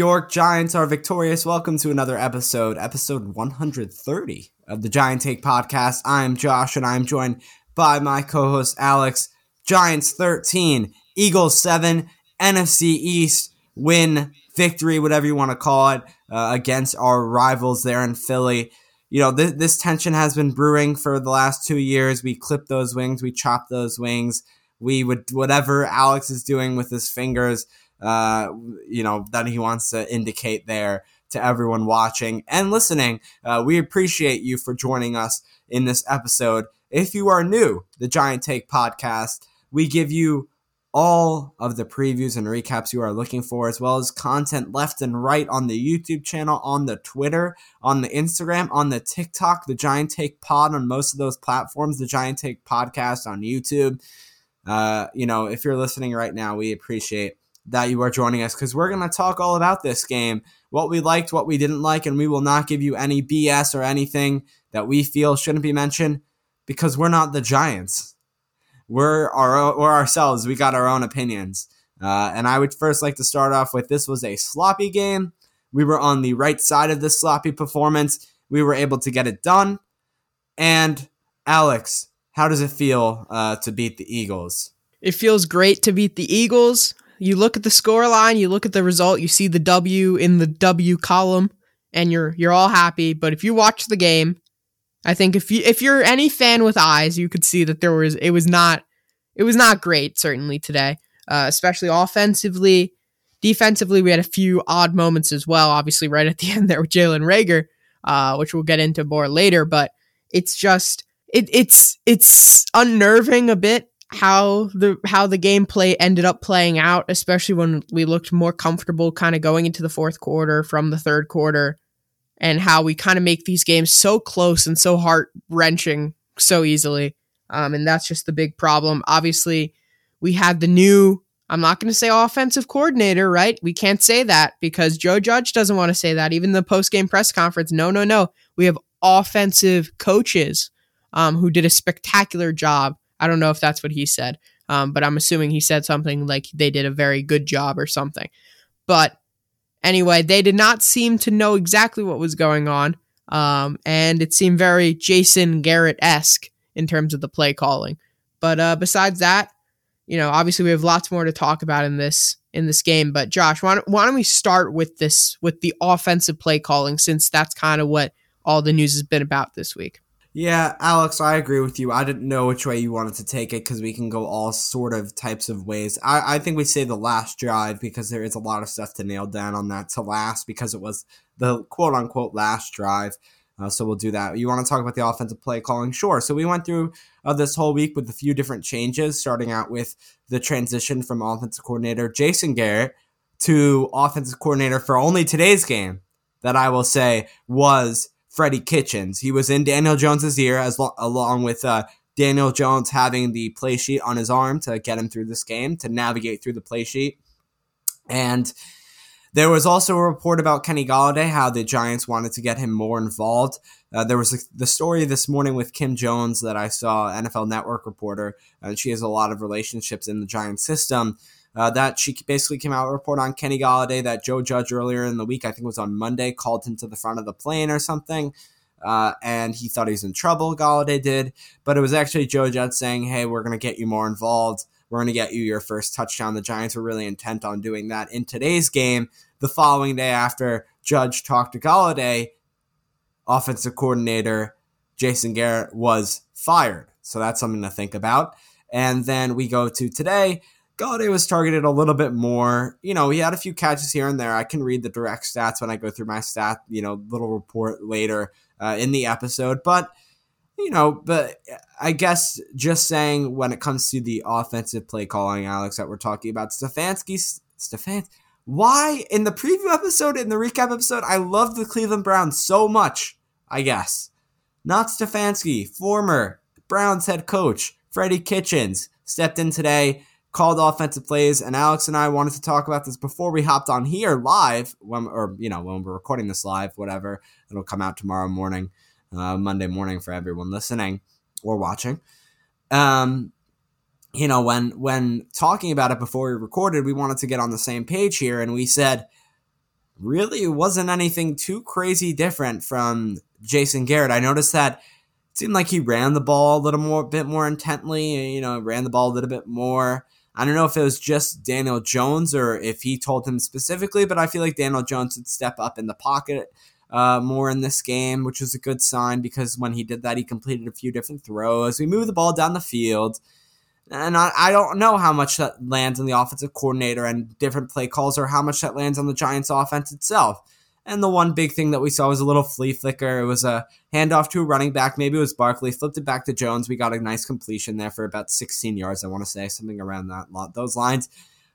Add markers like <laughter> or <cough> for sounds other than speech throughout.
York Giants are victorious. Welcome to another episode, episode 130 of the Giant Take podcast. I'm Josh and I'm joined by my co host Alex. Giants 13, Eagles 7, NFC East win, victory, whatever you want to call it, uh, against our rivals there in Philly. You know, th- this tension has been brewing for the last two years. We clip those wings, we chop those wings. We would, whatever Alex is doing with his fingers, uh, you know, that he wants to indicate there to everyone watching and listening. Uh, we appreciate you for joining us in this episode. If you are new, the Giant Take podcast, we give you all of the previews and recaps you are looking for, as well as content left and right on the YouTube channel, on the Twitter, on the Instagram, on the TikTok, the Giant Take Pod on most of those platforms, the Giant Take Podcast on YouTube. Uh, you know, if you're listening right now, we appreciate that you are joining us because we're going to talk all about this game, what we liked, what we didn't like, and we will not give you any BS or anything that we feel shouldn't be mentioned because we're not the Giants. We're our we're ourselves. We got our own opinions. Uh, and I would first like to start off with this was a sloppy game. We were on the right side of this sloppy performance. We were able to get it done. And Alex, how does it feel uh, to beat the Eagles? It feels great to beat the Eagles you look at the score line, you look at the result, you see the W in the W column, and you're you're all happy. But if you watch the game, I think if you if you're any fan with eyes, you could see that there was it was not it was not great certainly today, uh, especially offensively. Defensively, we had a few odd moments as well. Obviously, right at the end there with Jalen Reagor, uh, which we'll get into more later. But it's just it it's it's unnerving a bit how the how the gameplay ended up playing out, especially when we looked more comfortable kind of going into the fourth quarter from the third quarter, and how we kind of make these games so close and so heart wrenching so easily. Um, and that's just the big problem. Obviously, we had the new. I'm not going to say offensive coordinator, right? We can't say that because Joe Judge doesn't want to say that. Even the post game press conference, no, no, no. We have offensive coaches um, who did a spectacular job I don't know if that's what he said, um, but I'm assuming he said something like they did a very good job or something. But anyway, they did not seem to know exactly what was going on, um, and it seemed very Jason Garrett esque in terms of the play calling. But uh, besides that, you know, obviously we have lots more to talk about in this in this game. But Josh, why don't, why don't we start with this with the offensive play calling since that's kind of what all the news has been about this week. Yeah, Alex, I agree with you. I didn't know which way you wanted to take it because we can go all sort of types of ways. I, I think we say the last drive because there is a lot of stuff to nail down on that to last because it was the quote unquote last drive. Uh, so we'll do that. You want to talk about the offensive play calling? Sure. So we went through uh, this whole week with a few different changes, starting out with the transition from offensive coordinator Jason Garrett to offensive coordinator for only today's game. That I will say was Freddie Kitchens. He was in Daniel Jones's ear as lo- along with uh, Daniel Jones having the play sheet on his arm to get him through this game, to navigate through the play sheet. And there was also a report about Kenny Golladay, how the Giants wanted to get him more involved. Uh, there was a, the story this morning with Kim Jones that I saw, NFL Network reporter, and she has a lot of relationships in the Giants system. Uh, that she basically came out report on Kenny Golladay that Joe Judge earlier in the week, I think it was on Monday, called him to the front of the plane or something. Uh, and he thought he was in trouble, Golladay did. But it was actually Joe Judge saying, hey, we're going to get you more involved. We're going to get you your first touchdown. The Giants were really intent on doing that in today's game. The following day after Judge talked to Golladay, offensive coordinator Jason Garrett was fired. So that's something to think about. And then we go to today. Golladay was targeted a little bit more. You know, he had a few catches here and there. I can read the direct stats when I go through my stat, you know, little report later uh, in the episode. But, you know, but I guess just saying when it comes to the offensive play calling, Alex, that we're talking about, Stefanski, Stefanski, why in the preview episode, in the recap episode, I love the Cleveland Browns so much, I guess. Not Stefanski, former Browns head coach, Freddie Kitchens, stepped in today called offensive plays, and Alex and I wanted to talk about this before we hopped on here live, when or you know when we're recording this live, whatever. It'll come out tomorrow morning, uh, Monday morning for everyone listening or watching. Um, you know when when talking about it before we recorded, we wanted to get on the same page here, and we said really it wasn't anything too crazy different from Jason Garrett. I noticed that it seemed like he ran the ball a little more, bit more intently. You know, ran the ball a little bit more. I don't know if it was just Daniel Jones or if he told him specifically, but I feel like Daniel Jones would step up in the pocket uh, more in this game, which was a good sign because when he did that, he completed a few different throws. We moved the ball down the field. And I, I don't know how much that lands on the offensive coordinator and different play calls or how much that lands on the Giants offense itself. And the one big thing that we saw was a little flea flicker. It was a handoff to a running back. Maybe it was Barkley. Flipped it back to Jones. We got a nice completion there for about 16 yards, I want to say, something around that lot, those lines.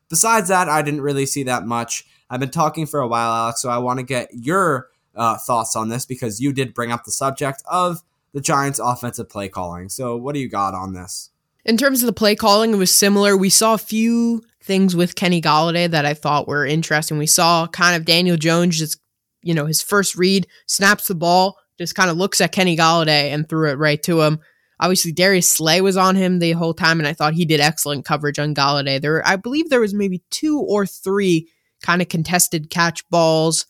Besides that, I didn't really see that much. I've been talking for a while, Alex, so I want to get your uh, thoughts on this because you did bring up the subject of the Giants' offensive play calling. So, what do you got on this? In terms of the play calling, it was similar. We saw a few things with Kenny Golladay that I thought were interesting. We saw kind of Daniel Jones just you know, his first read, snaps the ball, just kind of looks at Kenny Golladay and threw it right to him. Obviously, Darius Slay was on him the whole time, and I thought he did excellent coverage on Golladay. There, I believe there was maybe two or three kind of contested catch balls.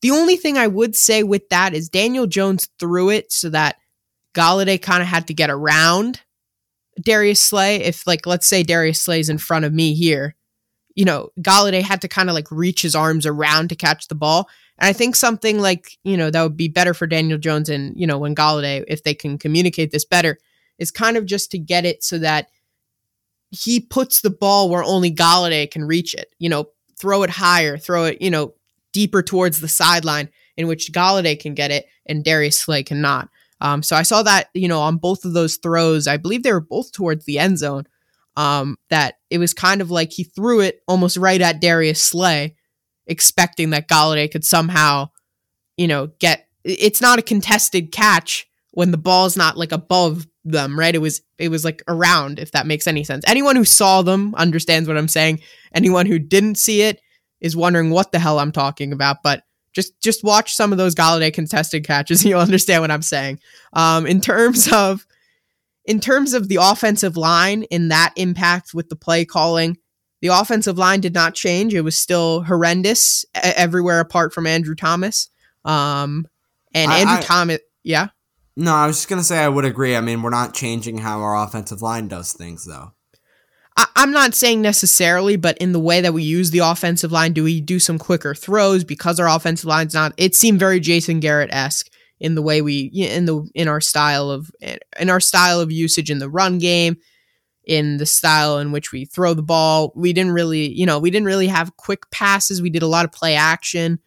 The only thing I would say with that is Daniel Jones threw it so that Golladay kind of had to get around Darius Slay. If, like, let's say Darius Slay's in front of me here, you know, Golladay had to kind of like reach his arms around to catch the ball. And I think something like, you know, that would be better for Daniel Jones and, you know, when Golladay, if they can communicate this better, is kind of just to get it so that he puts the ball where only Golladay can reach it. You know, throw it higher, throw it, you know, deeper towards the sideline in which Golladay can get it and Darius Slay cannot. Um, so I saw that, you know, on both of those throws. I believe they were both towards the end zone. Um, that it was kind of like he threw it almost right at Darius Slay expecting that Golladay could somehow, you know, get it's not a contested catch when the ball's not like above them, right? It was it was like around, if that makes any sense. Anyone who saw them understands what I'm saying. Anyone who didn't see it is wondering what the hell I'm talking about, but just just watch some of those Golladay contested catches and <laughs> you'll understand what I'm saying. Um, in terms of in terms of the offensive line in that impact with the play calling, the offensive line did not change. It was still horrendous everywhere apart from Andrew Thomas. Um, and I, Andrew I, Thomas, yeah. No, I was just gonna say I would agree. I mean, we're not changing how our offensive line does things, though. I, I'm not saying necessarily, but in the way that we use the offensive line, do we do some quicker throws because our offensive line's not? It seemed very Jason Garrett esque in the way we in the in our style of in our style of usage in the run game in the style in which we throw the ball. We didn't really, you know, we didn't really have quick passes. We did a lot of play action.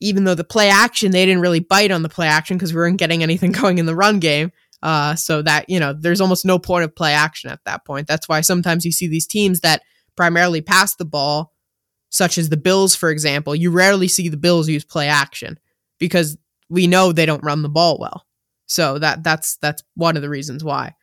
Even though the play action, they didn't really bite on the play action because we weren't getting anything <laughs> going in the run game. Uh, so that, you know, there's almost no point of play action at that point. That's why sometimes you see these teams that primarily pass the ball, such as the Bills, for example. You rarely see the Bills use play action because we know they don't run the ball well. So that that's that's one of the reasons why.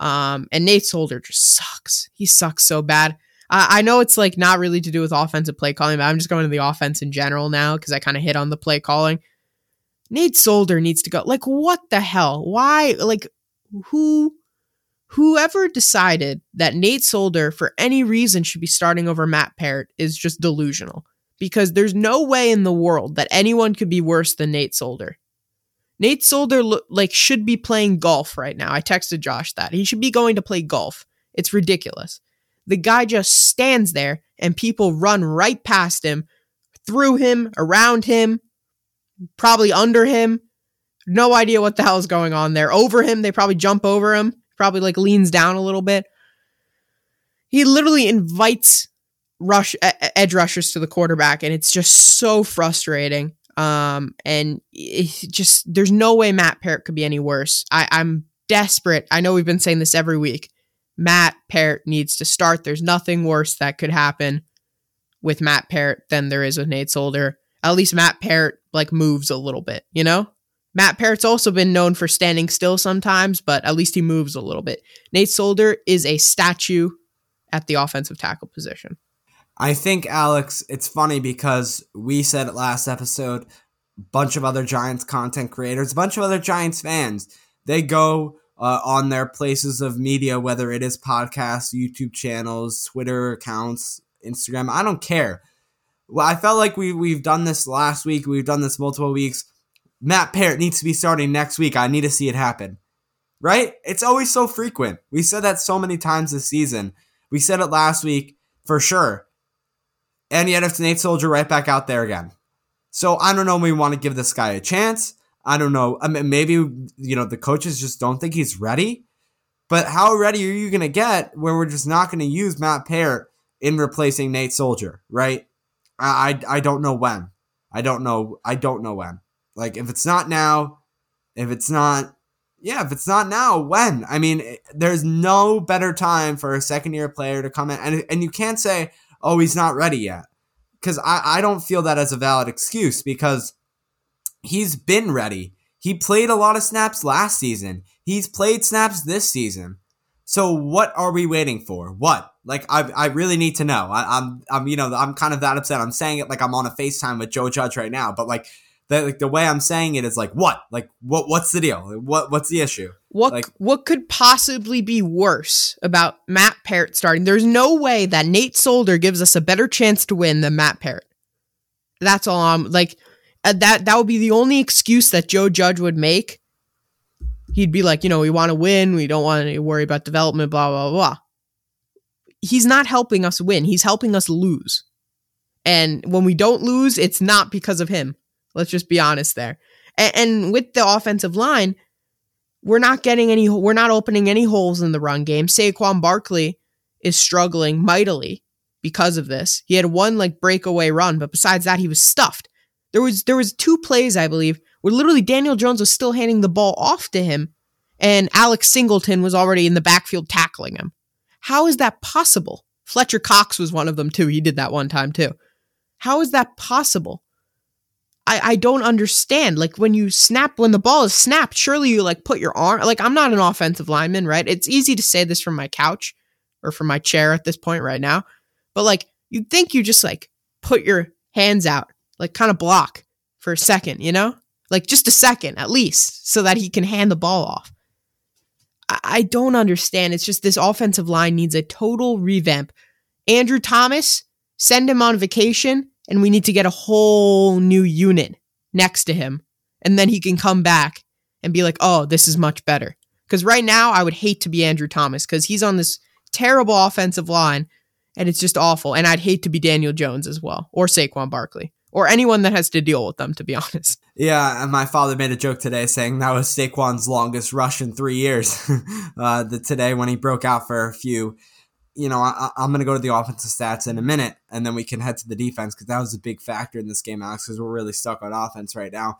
Um, and Nate Solder just sucks. He sucks so bad. I know it's like not really to do with offensive play calling, but I'm just going to the offense in general now because I kind of hit on the play calling. Nate Solder needs to go. Like, what the hell? Why? Like, who? Whoever decided that Nate Solder for any reason should be starting over Matt Peart is just delusional because there's no way in the world that anyone could be worse than Nate Solder. Nate Solder like should be playing golf right now. I texted Josh that. He should be going to play golf. It's ridiculous. The guy just stands there and people run right past him, through him, around him, probably under him. No idea what the hell is going on there. Over him, they probably jump over him. Probably like leans down a little bit. He literally invites rush edge rushers to the quarterback, and it's just so frustrating. Um, and it just there's no way Matt Peart could be any worse. I, I'm desperate. I know we've been saying this every week. Matt Peart needs to start. There's nothing worse that could happen with Matt Peart than there is with Nate Solder. At least Matt Peart like moves a little bit, you know? Matt Peart's also been known for standing still sometimes, but at least he moves a little bit. Nate Solder is a statue at the offensive tackle position. I think Alex, it's funny because we said it last episode. A bunch of other Giants content creators, a bunch of other Giants fans, they go uh, on their places of media, whether it is podcasts, YouTube channels, Twitter accounts, Instagram. I don't care. Well, I felt like we we've done this last week. We've done this multiple weeks. Matt Peart needs to be starting next week. I need to see it happen. Right? It's always so frequent. We said that so many times this season. We said it last week for sure. And yet it's Nate Solder right back out there again. So I don't know we want to give this guy a chance. I don't know. I mean, maybe, you know, the coaches just don't think he's ready. But how ready are you going to get where we're just not going to use Matt Peart in replacing Nate Solder, right? I, I, I don't know when. I don't know. I don't know when. Like, if it's not now, if it's not, yeah, if it's not now, when? I mean, there's no better time for a second year player to come in. And, and you can't say, oh, he's not ready yet. Because I, I don't feel that as a valid excuse because he's been ready. He played a lot of snaps last season. He's played snaps this season. So what are we waiting for? What? Like I, I really need to know. I, am I'm, I'm, you know, I'm kind of that upset. I'm saying it like I'm on a FaceTime with Joe Judge right now, but like the like the way I'm saying it is like what? Like what? What's the deal? What? What's the issue? What like, what could possibly be worse about Matt Peart starting? There's no way that Nate Solder gives us a better chance to win than Matt Peart. That's all I'm like. Uh, that that would be the only excuse that Joe Judge would make. He'd be like, you know, we want to win. We don't want to worry about development. Blah blah blah. He's not helping us win. He's helping us lose. And when we don't lose, it's not because of him. Let's just be honest there. and, and with the offensive line we're not getting any we're not opening any holes in the run game. Saquon Barkley is struggling mightily because of this. He had one like breakaway run, but besides that he was stuffed. There was there was two plays I believe where literally Daniel Jones was still handing the ball off to him and Alex Singleton was already in the backfield tackling him. How is that possible? Fletcher Cox was one of them too. He did that one time too. How is that possible? I, I don't understand. Like when you snap, when the ball is snapped, surely you like put your arm. Like I'm not an offensive lineman, right? It's easy to say this from my couch or from my chair at this point right now, but like you'd think you just like put your hands out, like kind of block for a second, you know, like just a second at least, so that he can hand the ball off. I, I don't understand. It's just this offensive line needs a total revamp. Andrew Thomas, send him on vacation and we need to get a whole new unit next to him. And then he can come back and be like, oh, this is much better. Because right now, I would hate to be Andrew Thomas because he's on this terrible offensive line and it's just awful. And I'd hate to be Daniel Jones as well or Saquon Barkley or anyone that has to deal with them, to be <laughs> honest. Yeah, and my father made a joke today saying that was Saquon's longest rush in three years. <laughs> uh, the, today when he broke out for a few you know, I, am going to go to the offensive stats in a minute, and then we can head to the defense because that was a big factor in this game, Alex. Because we're really stuck on offense right now.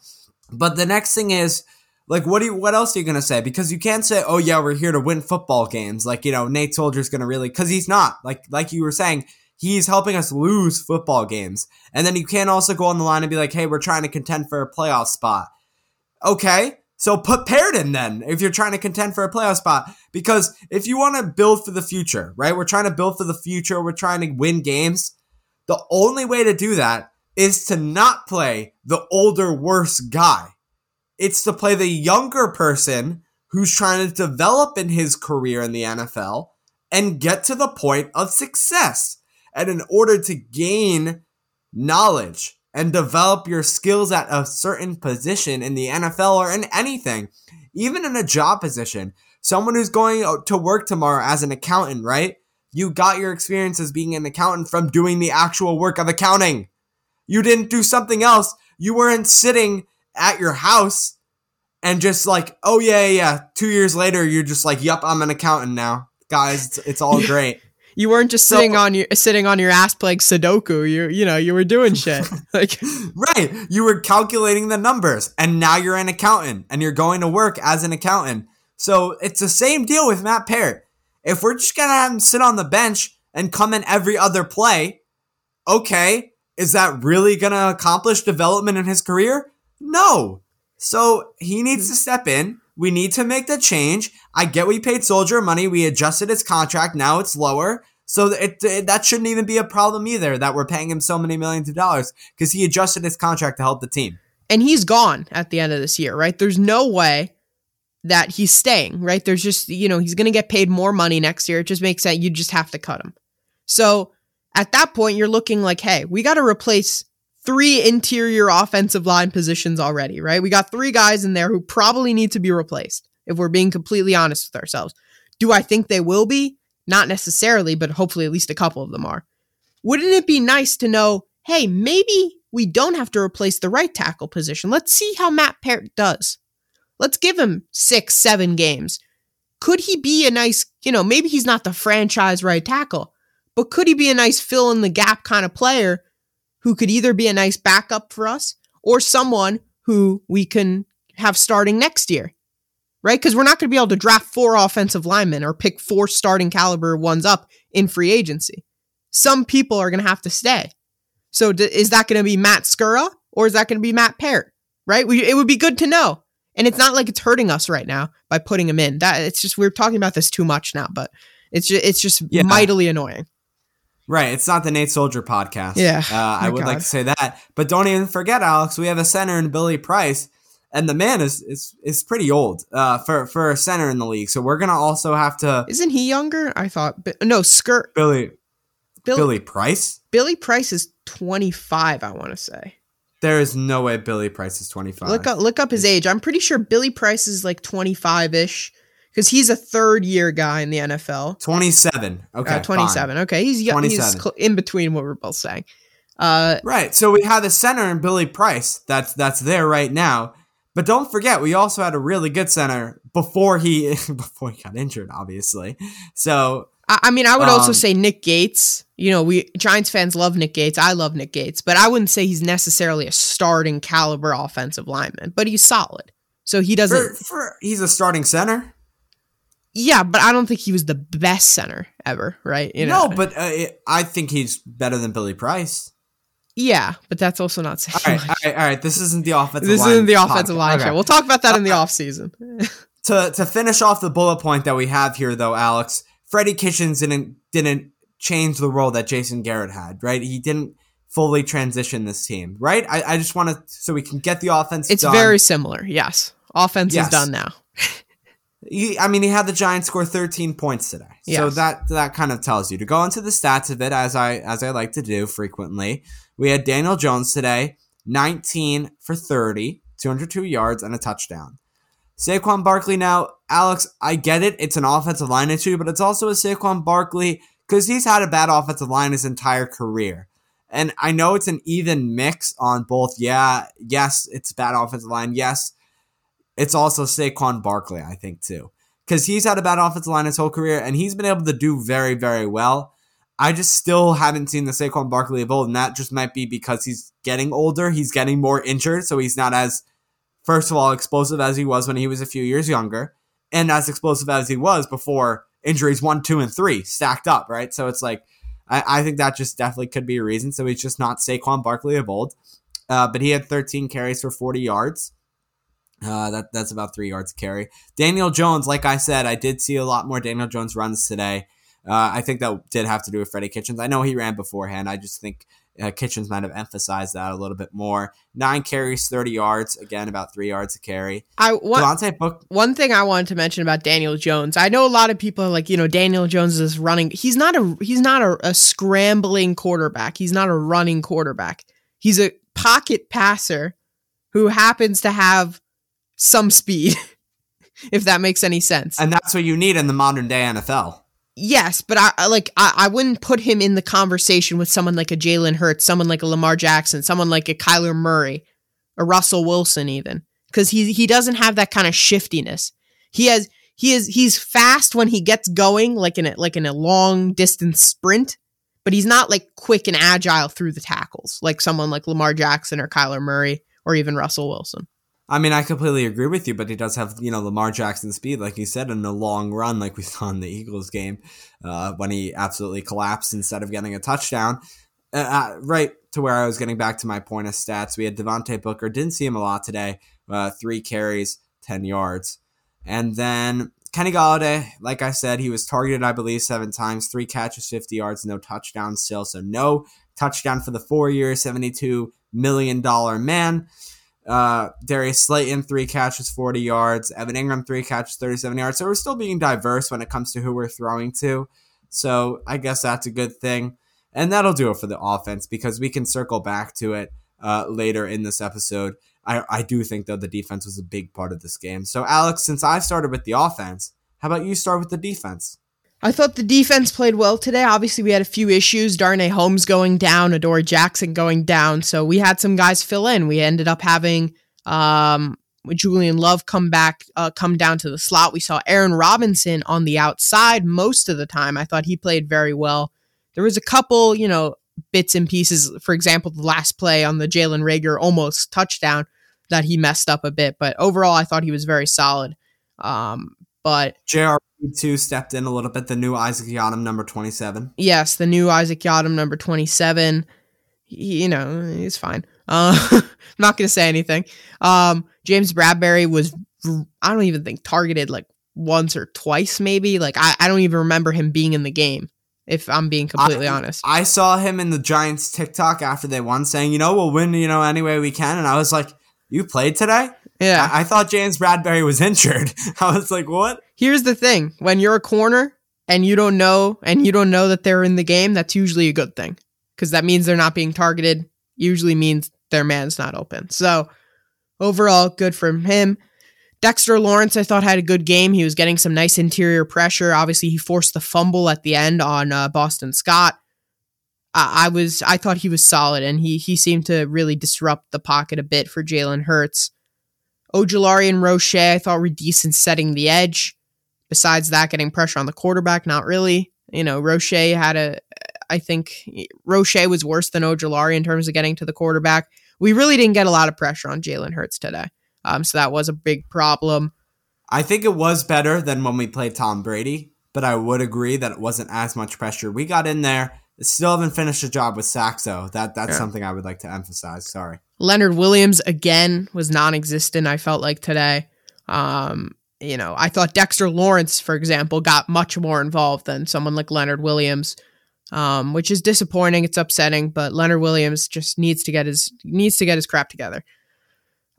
But the next thing is, like, what do you, what else are you going to say? Because you can't say, oh yeah, we're here to win football games. Like, you know, Nate Solder's going to really, because he's not. Like, like you were saying, he's helping us lose football games. And then you can't also go on the line and be like, hey, we're trying to contend for a playoff spot. Okay, So put Parrott in then if you're trying to contend for a playoff spot. Because if you want to build for the future, right? We're trying to build for the future. We're trying to win games. The only way to do that is to not play the older, worse guy. It's to play the younger person who's trying to develop in his career in the NFL and get to the point of success. And in order to gain knowledge and develop your skills at a certain position in the NFL or in anything, even in a job position, someone who's going to work tomorrow as an accountant, right? You got your experience as being an accountant from doing the actual work of accounting. You didn't do something else. You weren't sitting at your house and just like, oh yeah, yeah. Two years later, you're just like, yep, I'm an accountant now, guys. It's, it's all <laughs> great. You weren't just sitting on your sitting on your ass playing Sudoku. You you know you were doing shit <laughs> <laughs> like right. You were calculating the numbers, and now you're an accountant, and you're going to work as an accountant. So it's the same deal with Matt Parrott. If we're just gonna have him sit on the bench and come in every other play, okay, is that really gonna accomplish development in his career? No. So he needs hmm. to step in. We need to make the change. I get we paid Solder money. We adjusted his contract. Now it's lower. So it, it, that shouldn't even be a problem either that we're paying him so many millions of dollars because he adjusted his contract to help the team. And he's gone at the end of this year, right? There's no way that he's staying, right? There's just, you know, he's going to get paid more money next year. It just makes sense. You just have to cut him. So at that point, you're looking like, hey, we got to replace three interior offensive line positions already, right? We got three guys in there who probably need to be replaced, if we're being completely honest with ourselves. Do I think they will be? Not necessarily, but hopefully at least a couple of them are. Wouldn't it be nice to know, hey, maybe we don't have to replace the right tackle position? Let's see how Matt Parrott does. Let's give him six, seven games. Could he be a nice, you know, maybe he's not the franchise right tackle, but could he be a nice fill in the gap kind of player who could either be a nice backup for us or someone who we can have starting next year, right? Because we're not going to be able to draft four offensive linemen or pick four starting caliber ones up in free agency. Some people are going to have to stay. So d- is that going to be Matt Skura or is that going to be Matt Parrott, right? We, it would be good to know. And it's not like it's hurting us right now by putting him in. That it's just we're talking about this too much now, but it's just, it's just yeah. mightily annoying. Right. It's not the Nate Solder podcast. Yeah. Uh, I would God. like to say that. But don't even forget, Alex, we have a center in Billy Price. And the man is is, is pretty old uh, for for a center in the league. So we're gonna also have to. Isn't he younger? I thought. No, skirt. Billy. Billy, Billy Price. Billy Price is twenty five. I want to say. There is no way Billy Price is twenty five. Look up look up his age. I'm pretty sure Billy Price is like twenty five ish because he's a third year guy in the NFL. 27. Okay. Uh, 27. Fine. Okay. He's, young, he's cl- in between what we're both saying. Uh, right. So we have a center in Billy Price that's that's there right now. But don't forget, we also had a really good center before he <laughs> before he got injured, obviously. So I, mean, I would um, also say Nick Gates. You know, we Giants fans love Nick Gates. I love Nick Gates, but I wouldn't say he's necessarily a starting caliber offensive lineman. But he's solid. So he doesn't. For, for, he's a starting center. Yeah, but I don't think he was the best center ever, right? You know? No, but uh, I think he's better than Billy Price. Yeah, but that's also not saying. All right, all right, all right. This isn't the offensive. This isn't the offensive podcast. line okay. show. We'll talk about that in the uh, off season. <laughs> to to finish off the bullet point that we have here, though, Alex, Freddie Kitchens didn't didn't change the role that Jason Garrett had. Right, he didn't fully transition this team. Right, I, I just want to so we can get the offense. It's done. very similar. Yes, offense yes. is done now. <laughs> He, I mean, he had the Giants score 13 points today, yes. so that that kind of tells you to go into the stats of it, as I as I like to do frequently. We had Daniel Jones today, 19 for 30, 202 yards and a touchdown. Saquon Barkley now, Alex, I get it, it's an offensive line issue, but it's also a Saquon Barkley because he's had a bad offensive line his entire career. And I know it's an even mix on both. Yeah, yes, it's bad offensive line. Yes, it's also Saquon Barkley, I think, too. Because he's had a bad offensive line his whole career, and he's been able to do very, very well. I just still haven't seen the Saquon Barkley of old, and that just might be because he's getting older. He's getting more injured, so he's not as, first of all, explosive as he was when he was a few years younger, and as explosive as he was before injuries one, two, and three stacked up, right? So it's like, I, I think that just definitely could be a reason. So he's just not Saquon Barkley of old. Uh, but he had 13 carries for 40 yards. Uh, that that's about three yards carry. Daniel Jones, like I said, I did see a lot more Daniel Jones runs today. Uh, I think that did have to do with Freddie Kitchens. I know he ran beforehand. I just think uh, Kitchens might have emphasized that a little bit more. Nine carries, thirty yards. Again, about three yards a carry. I one, Devontae Book. one thing I wanted to mention about Daniel Jones. I know a lot of people are like, you know, Daniel Jones is running. He's not a he's not a, a scrambling quarterback. He's not a running quarterback. He's a pocket passer who happens to have some speed. <laughs> if that makes any sense. And that's what you need in the modern day NFL. Yes, but I, like I, I wouldn't put him in the conversation with someone like a Jalen Hurts, someone like a Lamar Jackson, someone like a Kyler Murray, a Russell Wilson, even because he he doesn't have that kind of shiftiness. He has he is he's fast when he gets going, like in a like in a long distance sprint, but he's not like quick and agile through the tackles like someone like Lamar Jackson or Kyler Murray or even Russell Wilson. I mean, I completely agree with you, but he does have, you know, Lamar Jackson speed, like you said, in the long run, like we <laughs> saw in the Eagles game uh, when he absolutely collapsed instead of getting a touchdown. Uh, uh, right to where I was getting back to my point of stats, we had Devontae Booker. Didn't see him a lot today. Uh, three carries, 10 yards. And then Kenny Golladay, like I said, he was targeted, I believe, seven times, three catches, 50 yards, no touchdown still. So no touchdown for the four year, $72 million man. Uh, Darius Slayton, three catches, 40 yards. Evan Engram, three catches, 37 yards. So we're still being diverse when it comes to who we're throwing to. So I guess that's a good thing. And that'll do it for the offense because we can circle back to it uh, later in this episode. I, I do think, though, the defense was a big part of this game. So, Alex, since I started with the offense, how about you start with the defense? I thought the defense played well today. Obviously, we had a few issues. Darnay Holmes going down, Adoree Jackson going down. So we had some guys fill in. We ended up having um, Julian Love come back, uh, come down to the slot. We saw Aaron Robinson on the outside most of the time. I thought he played very well. There was a couple, you know, bits and pieces. For example, the last play on the Jalen Reagor almost touchdown that he messed up a bit. But overall, I thought he was very solid. Um, but JR two stepped in a little bit. The new Isaac Yiadom, number twenty seven. Yes, the new Isaac Yiadom, number twenty seven. You know, he's fine. Uh, I'm <laughs> not gonna say anything. Um, James Bradberry was, I don't even think targeted like once or twice, maybe. Like I, I don't even remember him being in the game. If I'm being completely I, honest, I saw him in the Giants TikTok after they won, saying, "You know, we'll win. You know, any way we can." And I was like, "You played today?" Yeah. I, I thought James Bradberry was injured. <laughs> I was like, what? Here's the thing. When you're a corner and you don't know and you don't know that they're in the game, that's usually a good thing. Because that means they're not being targeted. Usually means their man's not open. So overall, good for him. Dexter Lawrence, I thought had a good game. He was getting some nice interior pressure. Obviously, he forced the fumble at the end on uh, Boston Scott. I, I was, I thought he was solid, and he he seemed to really disrupt the pocket a bit for Jalen Hurts. Ojulari and Roche, I thought were decent setting the edge. Besides that, getting pressure on the quarterback, not really. You know, Roche had a, I think Roche was worse than Ojulari in terms of getting to the quarterback. We really didn't get a lot of pressure on Jalen Hurts today. Um, so that was a big problem. I think it was better than when we played Tom Brady, but I would agree that it wasn't as much pressure. We got in there. Still haven't finished the job with sacks, though. That that's yeah. something I would like to emphasize. Sorry. Leonard Williams again was non-existent. I felt like today. Um, you know, I thought Dexter Lawrence, for example, got much more involved than someone like Leonard Williams, um, which is disappointing. It's upsetting, but Leonard Williams just needs to get his needs to get his crap together.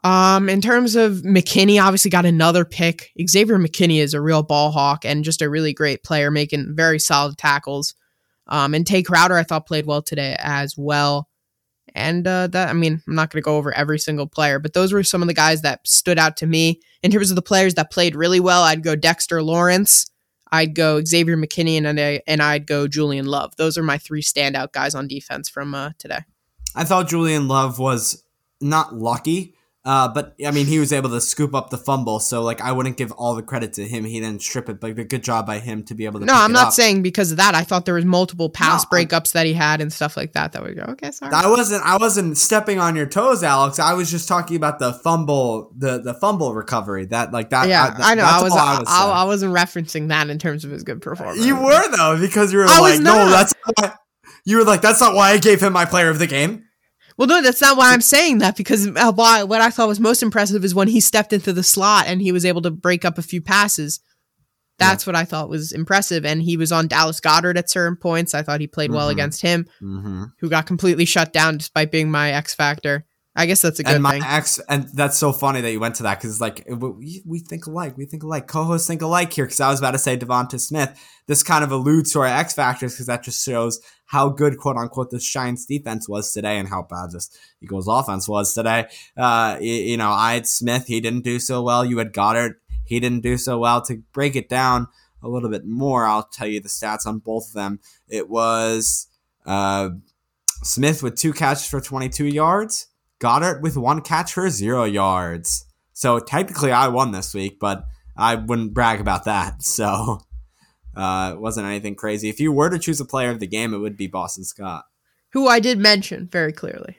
Um, in terms of McKinney, obviously got another pick. Xavier McKinney is a real ball hawk and just a really great player, making very solid tackles. Um, and Tae Crowder, I thought played well today as well. And uh, that, I mean, I'm not going to go over every single player, but those were some of the guys that stood out to me. In terms of the players that played really well, I'd go Dexter Lawrence, I'd go Xavier McKinney, and, I, and I'd go Julian Love. Those are my three standout guys on defense from uh, today. I thought Julian Love was not lucky, uh, but I mean, he was able to scoop up the fumble, so like I wouldn't give all the credit to him. He didn't strip it, but a good job by him to be able to. No, I'm not saying because of that. I thought there was multiple pass no, breakups that he had and stuff like that. That would go okay. Sorry, I wasn't. I wasn't stepping on your toes, Alex. I was just talking about the fumble, the the fumble recovery. That like that. Yeah, I, that, I know. I was. I, was I, I, wasn't referencing that in terms of his good performance. You were though, because you were I like, no, that's. Why. You were like, that's not why I gave him my player of the game. Well, no, that's not why I'm saying that because uh, why, what I thought was most impressive is when he stepped into the slot and he was able to break up a few passes. That's what I thought was impressive. And he was on Dallas Goedert at certain points. I thought he played well Mhm. against him, Mm-hmm. who got completely shut down despite being my X factor. I guess that's a good And my thing. ex, and that's so funny that you went to that because it's like we, we think alike, we think alike, co-hosts think alike here. Because I was about to say Devonta Smith. This kind of alludes to our X factors because that just shows how good, quote unquote, this Giants defense was today and how bad this Eagles offense was today. Uh, you, you know, I had Smith, he didn't do so well. You had Goedert, he didn't do so well. To break it down a little bit more, I'll tell you the stats on both of them. It was uh, Smith with two catches for 22 yards. Goedert with one catch for zero yards. So technically, I won this week, but I wouldn't brag about that. <laughs> So uh, it wasn't anything crazy. If you were to choose a player of the game, it would be Boston Scott. who I did mention very clearly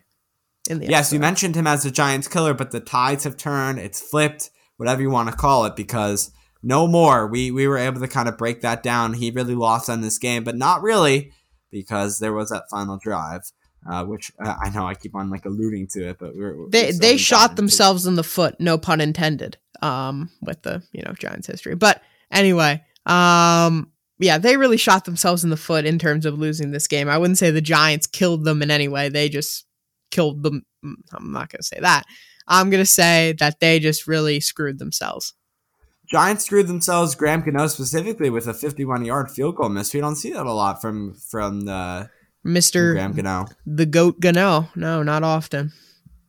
in the Yes, you mentioned him as the Giants killer, but the tides have turned. It's flipped, whatever you want to call it, because no more. We we were able to kind of break that down. He really lost on this game, but not really, because there was that final drive. Uh, which uh, I know I keep on like alluding to it, but we're, they we still they shot gotten into it. themselves in the foot no pun intended um with the you know giants history but anyway um yeah they really shot themselves in the foot in terms of losing this game i wouldn't say the giants killed them in any way they just killed them mm, i'm not gonna say that i'm gonna say that they just really screwed themselves Giants screwed themselves. Graham Gano specifically with a 51 yard field goal miss. We don't see that a lot from from the from mr Graham Gano. the goat gano no not often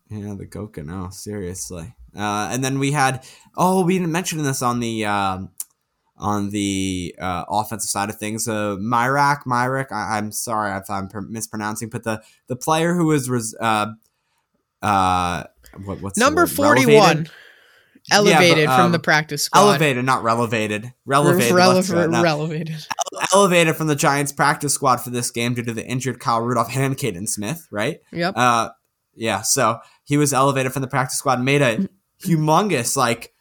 Yeah, the goat Gano. Seriously. Uh, and then we had oh we didn't mention this on the um, on the uh, offensive side of things. Uh, Myrak Myrick. I, I'm sorry if I'm pr- mispronouncing, but the the player who was res- uh, uh, what, what's number 41 Relevated? elevated but, from um, the practice squad Elevated, not relevated. Relevated. Rele- relevated elevated from the Giants practice squad for this game due to the injured Kyle Rudolph and Kaden Smith, right? yep Uh, yeah, so he was elevated from the practice squad, made a humongous, like,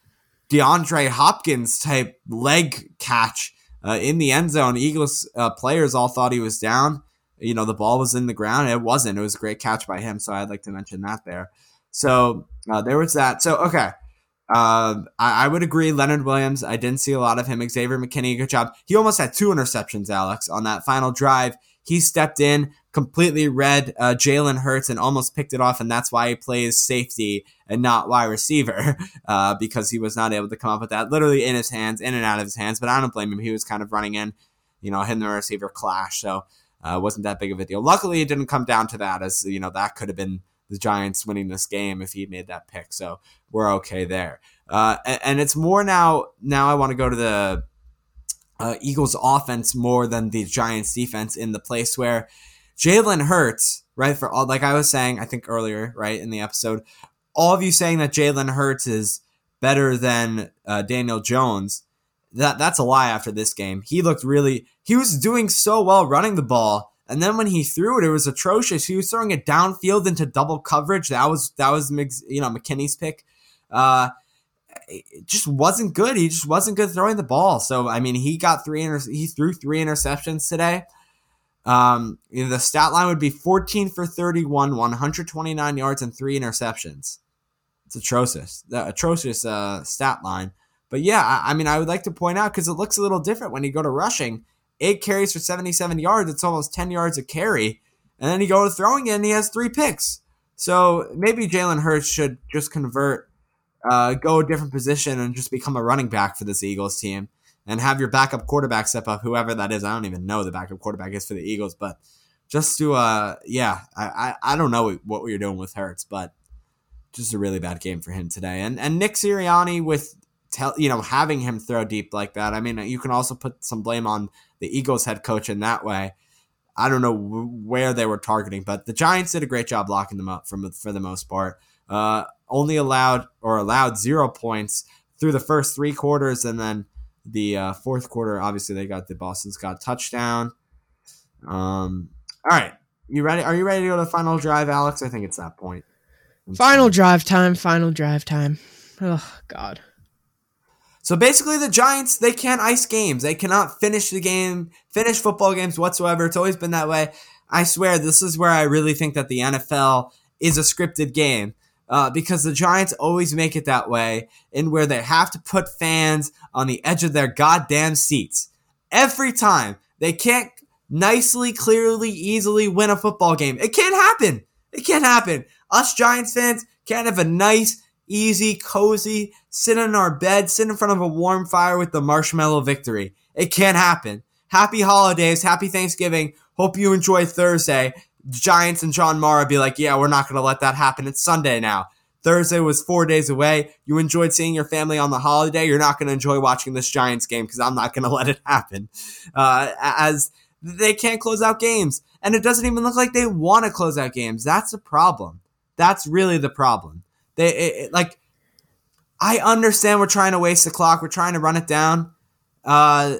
DeAndre Hopkins type leg catch uh, in the end zone. Eagles uh, players all thought he was down. You know, the ball was in the ground. It wasn't. It was a great catch by him. So I'd like to mention that there. So uh, there was that. So, okay. Um, I, I would agree. Leonard Williams, I didn't see a lot of him. Xavier McKinney, good job. He almost had two interceptions, Alex, on that final drive. He stepped in, completely read uh, Jalen Hurts, and almost picked it off, and that's why he plays safety and not wide receiver <laughs> uh, because he was not able to come up with that literally in his hands, in and out of his hands. But I don't blame him. He was kind of running in, you know, and the receiver clash, so uh, wasn't that big of a deal. Luckily, it didn't come down to that, as you know, that could have been the Giants winning this game if he made that pick. So we're okay there. Uh, and, and it's more now. Now I want to go to the uh, Eagles offense more than the Giants defense in the place where Jalen Hurts, right? For all, like I was saying, I think earlier, right in the episode, all of you saying that Jalen Hurts is better than uh, Daniel Jones. That that's a lie. After this game, he looked really. He was doing so well running the ball, and then when he threw it, it was atrocious. He was throwing it downfield into double coverage. That was that was you know McKinney's pick. Uh, just wasn't good. He just wasn't good throwing the ball. So I mean, he got three. Inter- he threw three interceptions today. Um, you know, the stat line would be 14 for 31, 129 yards, and three interceptions. It's atrocious. The atrocious uh, stat line. But yeah, I, I mean, I would like to point out because it looks a little different when you go to rushing. Eight carries for 77 yards. It's almost 10 yards a carry. And then you go to throwing it and he has three picks. So maybe Jalen Hurts should just convert, uh, go a different position and just become a running back for this Eagles team and have your backup quarterback step up, whoever that is. I don't even know the backup quarterback is for the Eagles, but just to, uh, yeah, I, I, I don't know what we are doing with Hurts, but just a really bad game for him today. And and Nick Sirianni with, tell you know, having him throw deep like that. I mean, you can also put some blame on the Eagles head coach in that way. I don't know where they were targeting, but the Giants did a great job locking them up from for the most part. Uh, only allowed or allowed zero points through the first three quarters, and then the uh, fourth quarter. Obviously, they got the Boston's Scott touchdown. Um, all right, you ready? Are you ready to go to the final drive, Alex? I think it's that point. Final drive time. Final drive time. Oh God. So basically, the Giants they can't ice games. They cannot finish the game, finish football games whatsoever. It's always been that way. I swear, this is where I really think that the NFL is a scripted game. Uh, because the Giants always make it that way, in where they have to put fans on the edge of their goddamn seats. Every time they can't nicely, clearly, easily win a football game. It can't happen. It can't happen. Us Giants fans can't have a nice, easy, cozy, sit in our bed, sit in front of a warm fire with the marshmallow victory. It can't happen. Happy holidays, happy Thanksgiving. Hope you enjoy Thursday. Giants and John Mara be like, yeah, we're not going to let that happen. It's Sunday now. Thursday was four days away. You enjoyed seeing your family on the holiday. You're not going to enjoy watching this Giants game because I'm not going <laughs> to let it happen. Uh, as they can't close out games. And it doesn't even look like they want to close out games. That's the problem. That's really the problem. They it, it, like I understand we're trying to waste the clock. We're trying to run it down. Uh,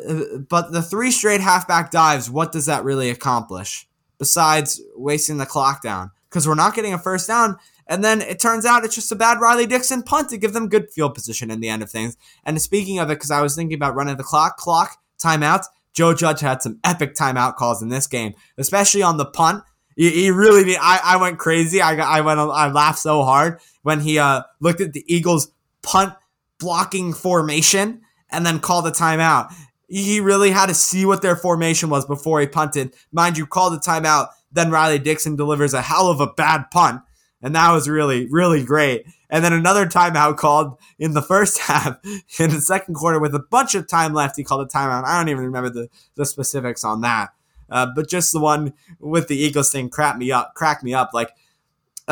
but the three straight halfback dives, what does that really accomplish besides wasting the clock down? Because we're not getting a first down. And then it turns out it's just a bad Riley Dixon punt to give them good field position in the end of things. And speaking of it, because I was thinking about running the clock, clock, timeouts, Joe Judge had some epic timeout calls in this game, especially on the punt. He, he really, I, I went crazy. I, I went, I laughed so hard when he uh, looked at the Eagles punt blocking formation and then called a timeout. He really had to see what their formation was before he punted. Mind you, called a timeout. Then Riley Dixon delivers a hell of a bad punt. And that was really, really great. And then another timeout called in the first <laughs> half in the second quarter with a bunch of time left. He called a timeout. I don't even remember the, the specifics on that. Uh, but just the one with the Eagles thing cracked me up, cracked me up. Like,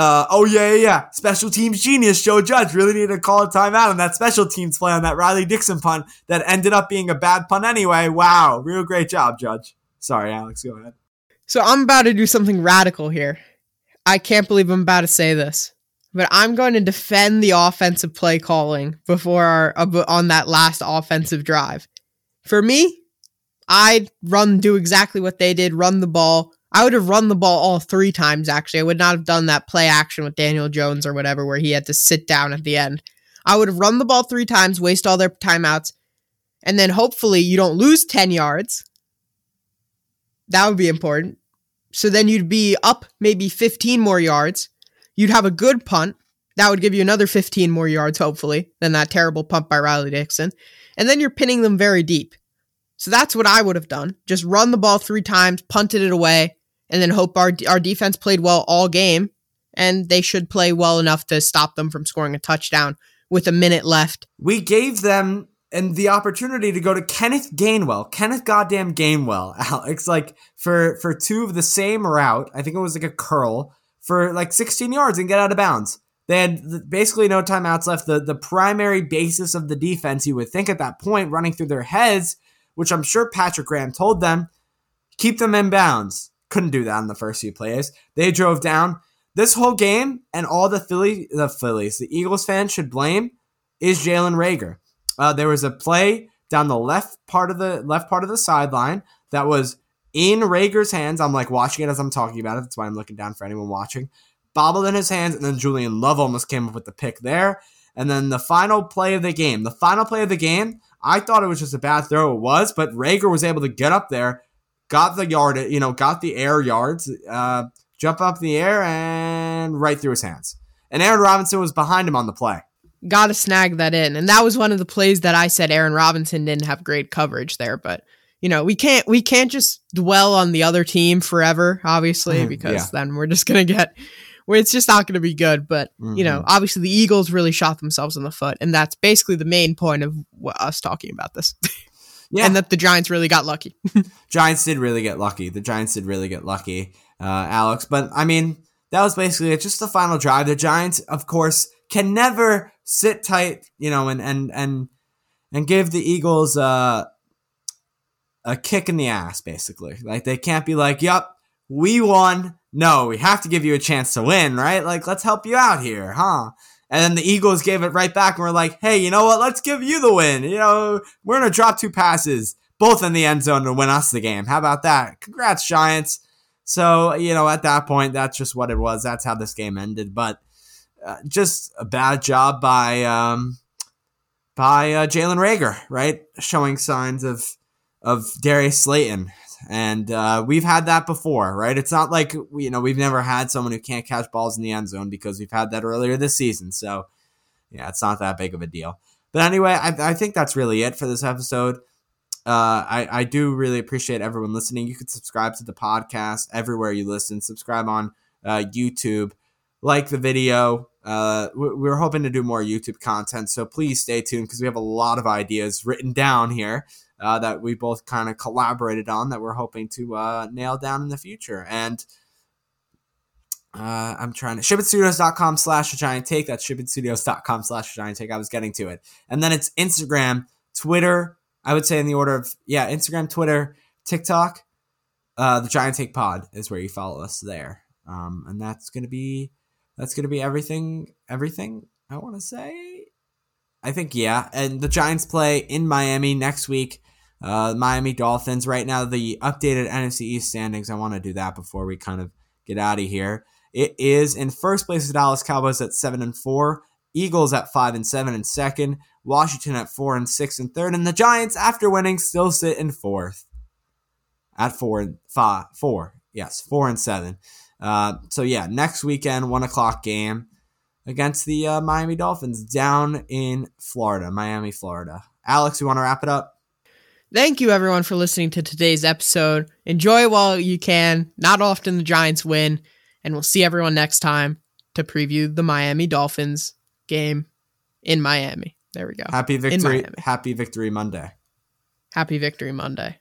uh, oh yeah, yeah, yeah, special teams genius Joe Judge really needed to call a timeout on that special teams play on that Riley Dixon punt that ended up being a bad punt anyway. Wow, real great job, Judge. Sorry, Alex, go ahead. So I'm about to do something radical here. I can't believe I'm about to say this but I'm going to defend the offensive play calling before our uh, on that last offensive drive. For me, I'd run do exactly what they did, run the ball. I would have run the ball all three times actually. I would not have done that play action with Daniel Jones or whatever where he had to sit down at the end. I would have run the ball three times, waste all their timeouts, and then hopefully you don't lose 10 yards. That would be important. So then you'd be up maybe 15 more yards You'd have a good punt. That would give you another 15 more yards, hopefully, than that terrible punt by Riley Dixon. And then you're pinning them very deep. So that's what I would have done. Just run the ball three times, punted it away, and then hope our, our defense played well all game. And they should play well enough to stop them from scoring a touchdown with a minute left. We gave them and the opportunity to go to Kenneth Gainwell, Kenneth goddamn Gainwell, <laughs> Alex, like for for two of the same route. I think it was like a curl for like 16 yards and get out of bounds. They had basically no timeouts left. The the primary basis of the defense, you would think at that point, running through their heads, which I'm sure Patrick Graham told them, keep them in bounds. Couldn't do that in the first few plays. They drove down. This whole game and all the Philly, the Phillies, the Eagles fans should blame is Jalen Reagor. Uh, there was a play down the left part of the left part of the sideline that was in Reagor's hands. I'm like watching it as I'm talking about it. That's why I'm looking down for anyone watching. Bobbled in his hands, and then Julian Love almost came up with the pick there. And then the final play of the game. The final play of the game, I thought it was just a bad throw. It was, but Reagor was able to get up there, got the yard, you know, got the air yards, uh, jump up in the air, and right through his hands. And Aaron Robinson was behind him on the play. Got to snag that in. And that was one of the plays that I said Aaron Robinson didn't have great coverage there, but you know, we can't we can't just dwell on the other team forever, obviously, mm-hmm. because yeah. then we're just gonna get it's just not gonna be good. But mm-hmm. you know, mm-hmm. obviously the Eagles really shot themselves in the foot, and that's basically the main point of us talking about this. <laughs> yeah, and that the Giants really got lucky. <laughs> Giants did really get lucky. The Giants did really get lucky, uh, Alex. But I mean, that was basically it. Just the final drive. The Giants, of course, can never sit tight, you know, and and and and give the Eagles. Uh, a kick in the ass, basically. Like they can't be like, "Yup, we won." No, we have to give you a chance to win, right? Like, let's help you out here, huh? And then the Eagles gave it right back and we're like, hey, you know what? Let's give you the win. You know, we're going to drop two passes, both in the end zone to win us the game. How about that? Congrats, Giants. So, you know, at that point, that's just what it was. That's how this game ended. But uh, just a bad job by um, by uh, Jalen Reagor, right? Showing signs of of Darius Slayton and uh, we've had that before, right? It's not like you know we've never had someone who can't catch balls in the end zone because we've had that earlier this season. So yeah, it's not that big of a deal. But anyway, I, I think that's really it for this episode. Uh, I, I do really appreciate everyone listening. You can subscribe to the podcast everywhere you listen. Subscribe on uh, YouTube, like the video. Uh, we're hoping to do more YouTube content, so please stay tuned because we have a lot of ideas written down here uh, that we both kind of collaborated on that we're hoping to uh, nail down in the future. And uh, I'm trying to shipitstudios.com slash giant take. That's shipitstudios.com slash giant take. I was getting to it. And then it's Instagram, Twitter, I would say in the order of, yeah, Instagram, Twitter, TikTok. Uh, the Giant Take Pod is where you follow us there. Um, and that's going to be, that's going to be everything, everything I want to say. I think, yeah. And the Giants play in Miami next week. Uh, Miami Dolphins. Right now, the updated NFC East standings. I want to do that before we kind of get out of here. It is in first place the Dallas Cowboys at seven and four, Eagles at five and seven in second, Washington at four and six in third, and the Giants, after winning, still sit in fourth at four and five, four, yes, four and seven. Uh, so yeah, next weekend, one o'clock game against the uh, Miami Dolphins down in Florida, Miami, Florida. Alex, you want to wrap it up? Thank you, everyone, for listening to today's episode. Enjoy while you can. Not often the Giants win, and we'll see everyone next time to preview the Miami Dolphins game in Miami. There we go. Happy victory! Happy victory Monday. Happy victory Monday.